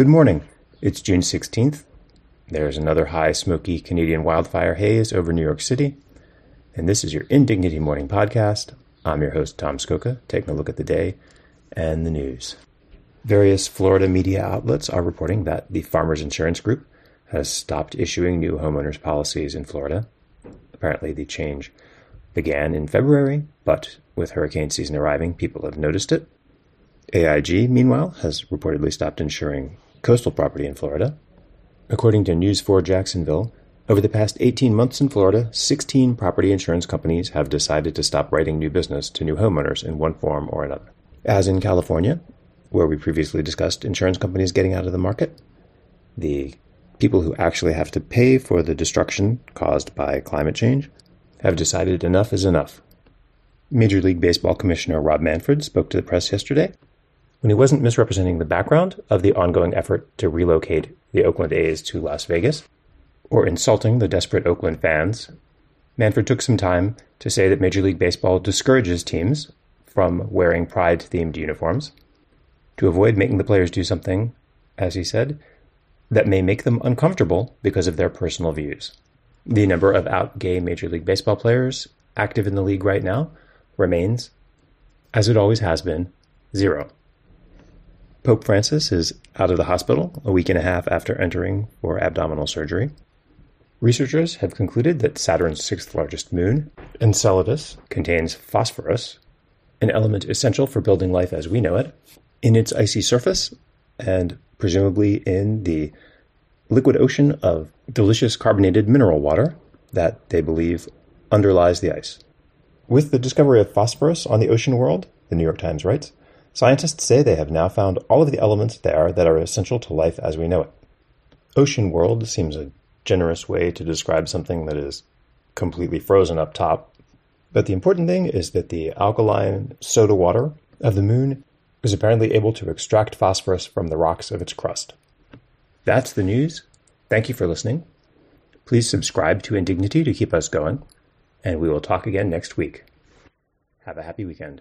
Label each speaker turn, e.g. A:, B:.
A: Good morning. It's June 16th. There's another high, smoky Canadian wildfire haze over New York City. And this is your Indignity Morning Podcast. I'm your host, Tom Scocca, taking a look at the day and the news. Various Florida media outlets are reporting that the Farmers Insurance Group has stopped issuing new homeowners policies in Florida. Apparently, the change began in February, but with hurricane season arriving, people have noticed it. AIG, meanwhile, has reportedly stopped insuring coastal property in Florida. According to News 4 Jacksonville, over the past 18 months in Florida, 16 property insurance companies have decided to stop writing new business to new homeowners in one form or another. As in California, where we previously discussed insurance companies getting out of the market, the people who actually have to pay for the destruction caused by climate change have decided enough is enough. Major League Baseball Commissioner Rob Manfred spoke to the press yesterday when he wasn't misrepresenting the background of the ongoing effort to relocate the Oakland A's to Las Vegas or insulting the desperate Oakland fans, Manfred took some time to say that Major League Baseball discourages teams from wearing pride themed uniforms to avoid making the players do something, as he said, that may make them uncomfortable because of their personal views. The number of out gay Major League Baseball players active in the league right now remains, as it always has been, zero. Pope Francis is out of the hospital a week and a half after entering for abdominal surgery. Researchers have concluded that Saturn's sixth largest moon, Enceladus, contains phosphorus, an element essential for building life as we know it, in its icy surface and presumably in the liquid ocean of delicious carbonated mineral water that they believe underlies the ice. With the discovery of phosphorus on the ocean world, the New York Times writes, scientists say they have now found all of the elements there that are essential to life as we know it. Ocean world seems a generous way to describe something that is completely frozen up top. But the important thing is that the alkaline soda water of the moon is apparently able to extract phosphorus from the rocks of its crust. That's the news. Thank you for listening. Please subscribe to Indignity to keep us going, and we will talk again next week. Have a happy weekend.